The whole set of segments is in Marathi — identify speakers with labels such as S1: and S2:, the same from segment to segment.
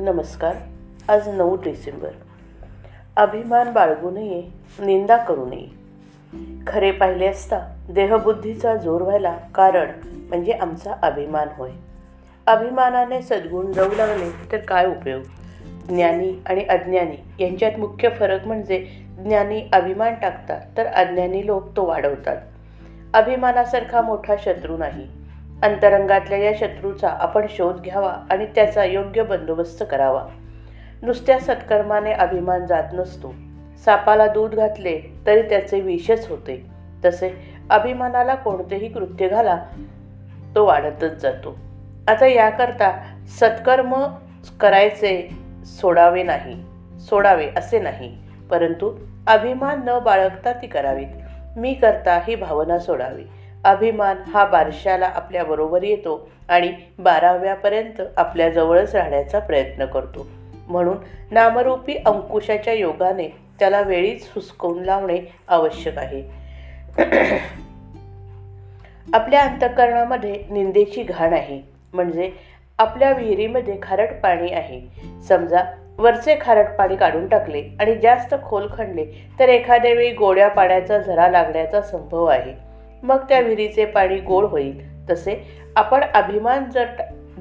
S1: नमस्कार. आज नऊ डिसेंबर. अभिमान बाळगू नये निंदा करू नये. खरे पाहिले असता देहबुद्धीचा जोर व्हायला कारण म्हणजे आमचा अभिमान होय. अभिमानाने सद्गुण जाऊ लागले तर काय उपयोग? ज्ञानी आणि अज्ञानी यांच्यात मुख्य फरक म्हणजे ज्ञानी अभिमान टाकतात तर अज्ञानी लोक तो वाढवतात. अभिमानासारखा मोठा शत्रू नाही. अंतरंगातल्या या शत्रूचा आपण शोध घ्यावा आणि त्याचा योग्य बंदोबस्त करावा. नुसत्या सत्कर्माने अभिमान जात नसतो. सापाला दूध घातले तरी त्याचे विषच होते. तसे अभिमानाला कोणतेही कृत्य घाला तो वाढतच जातो. आता याकरता सत्कर्म करायचे सोडावे नाही सोडावे असे नाही. परंतु अभिमान न बाळगता ती करावीत. मी करता ही भावना सोडावी. अभिमान हा बारशाला आपल्याबरोबर येतो आणि बाराव्यापर्यंत आपल्याजवळच राहण्याचा प्रयत्न करतो. म्हणून नामरूपी अंकुशाच्या योगाने त्याला वेळीच हुसकवून लावणे आवश्यक आहे. आपल्या अंतःकरणामध्ये निंदेची घाण आहे. म्हणजे आपल्या विहिरीमध्ये खारट पाणी आहे. समजा वरचे खारट पाणी काढून टाकले आणि जास्त खोल खणले तर एखाद्या वेळी गोड्या पाण्याचा झरा लागण्याचा संभव आहे. मग त्या विहिरीचे पाणी गोड होईल. तसे आपण अभिमान जर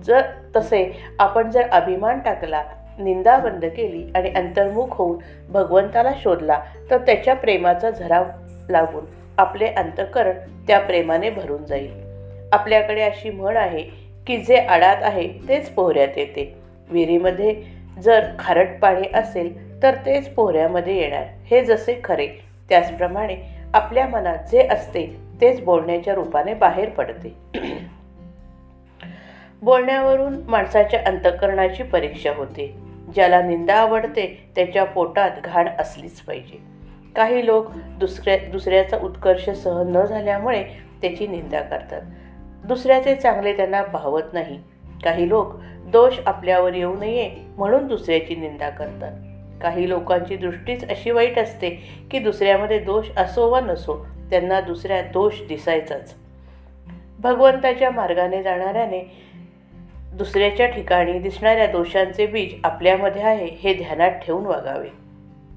S1: जर तसे आपण जर अभिमान टाकला निंदा बंद केली आणि अंतर्मुख होऊन भगवंताला शोधला तर त्याच्या प्रेमाचा झराव लागून आपले अंतकरण त्या प्रेमाने भरून जाईल. आपल्याकडे अशी म्हण आहे की जे आडात आहे तेच पोहऱ्यात येते. विहिरीमध्ये जर खारट पाणी असेल तर तेच पोहऱ्यामध्ये येणार. हे जसे खरे. त्याचप्रमाणे आपल्या मनात जे असते तेच बोलण्याच्या रूपाने बाहेर पडते. बोलण्यावरून माणसाच्या अंतकरणाची परीक्षा होते. ज्याला निंदा आवडते त्याच्या पोटात घाण असलीच पाहिजे. काही लोक दुसऱ्या दुसऱ्याचा उत्कर्ष सहन न झाल्यामुळे त्याची निंदा करतात. दुसऱ्याचे चांगले त्यांना भावत नाही. काही लोक दोष आपल्यावर येऊ नये म्हणून दुसऱ्याची निंदा करतात. काही लोकांची दृष्टीच अशी वाईट असते की दुसऱ्यामध्ये दोष असो वा नसो त्यांना दुसऱ्या दोष दिसायचाच. भगवंताच्या मार्गाने जाणाऱ्याने दुसऱ्याच्या ठिकाणी दिसणाऱ्या दोषांचे बीज आपल्यामध्ये आहे हे ध्यानात ठेवून वागावे.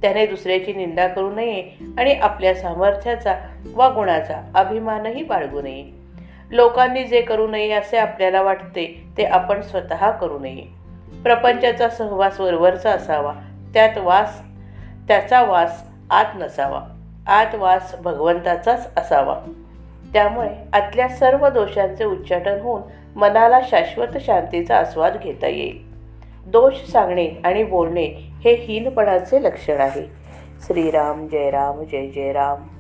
S1: त्याने दुसऱ्याची निंदा करू नये आणि आपल्या सामर्थ्याचा वा गुणाचा अभिमानही बाळगू नये. लोकांनी जे करू नये असे आपल्याला वाटते ते आपण स्वतः करू नये. प्रपंचाचा सहवास वरवरचा असावा त्यात वास त्याचा वास आत नसावा. आत वास भगवंताचाच असावा. त्यामुळे आतल्या सर्व दोषांचे उच्चाटन होऊन मनाला शाश्वत शांतीचा आस्वाद घेता येईल. दोष सांगणे आणि बोलणे हे हीनपणाचे लक्षण आहे. श्रीराम जय राम जय जय राम.